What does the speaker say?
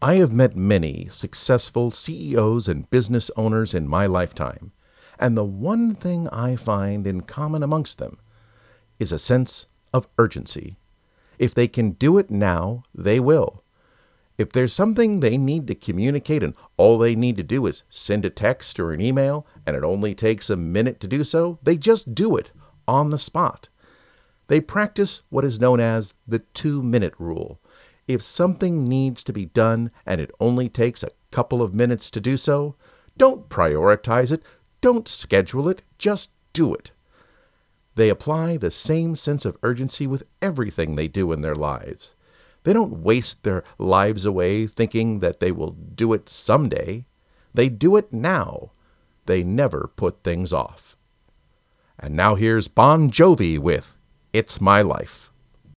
I have met many successful CEOs and business owners in my lifetime, and the one thing I find in common amongst them is a sense of urgency. If they can do it now, they will. If there's something they need to communicate and all they need to do is send a text or an email and it only takes a minute to do so, they just do it on the spot. They practice what is known as the two minute rule if something needs to be done and it only takes a couple of minutes to do so, don't prioritize it, don't schedule it, just do it. They apply the same sense of urgency with everything they do in their lives. They don't waste their lives away thinking that they will do it someday. They do it now. They never put things off. And now here's Bon Jovi with It's My Life.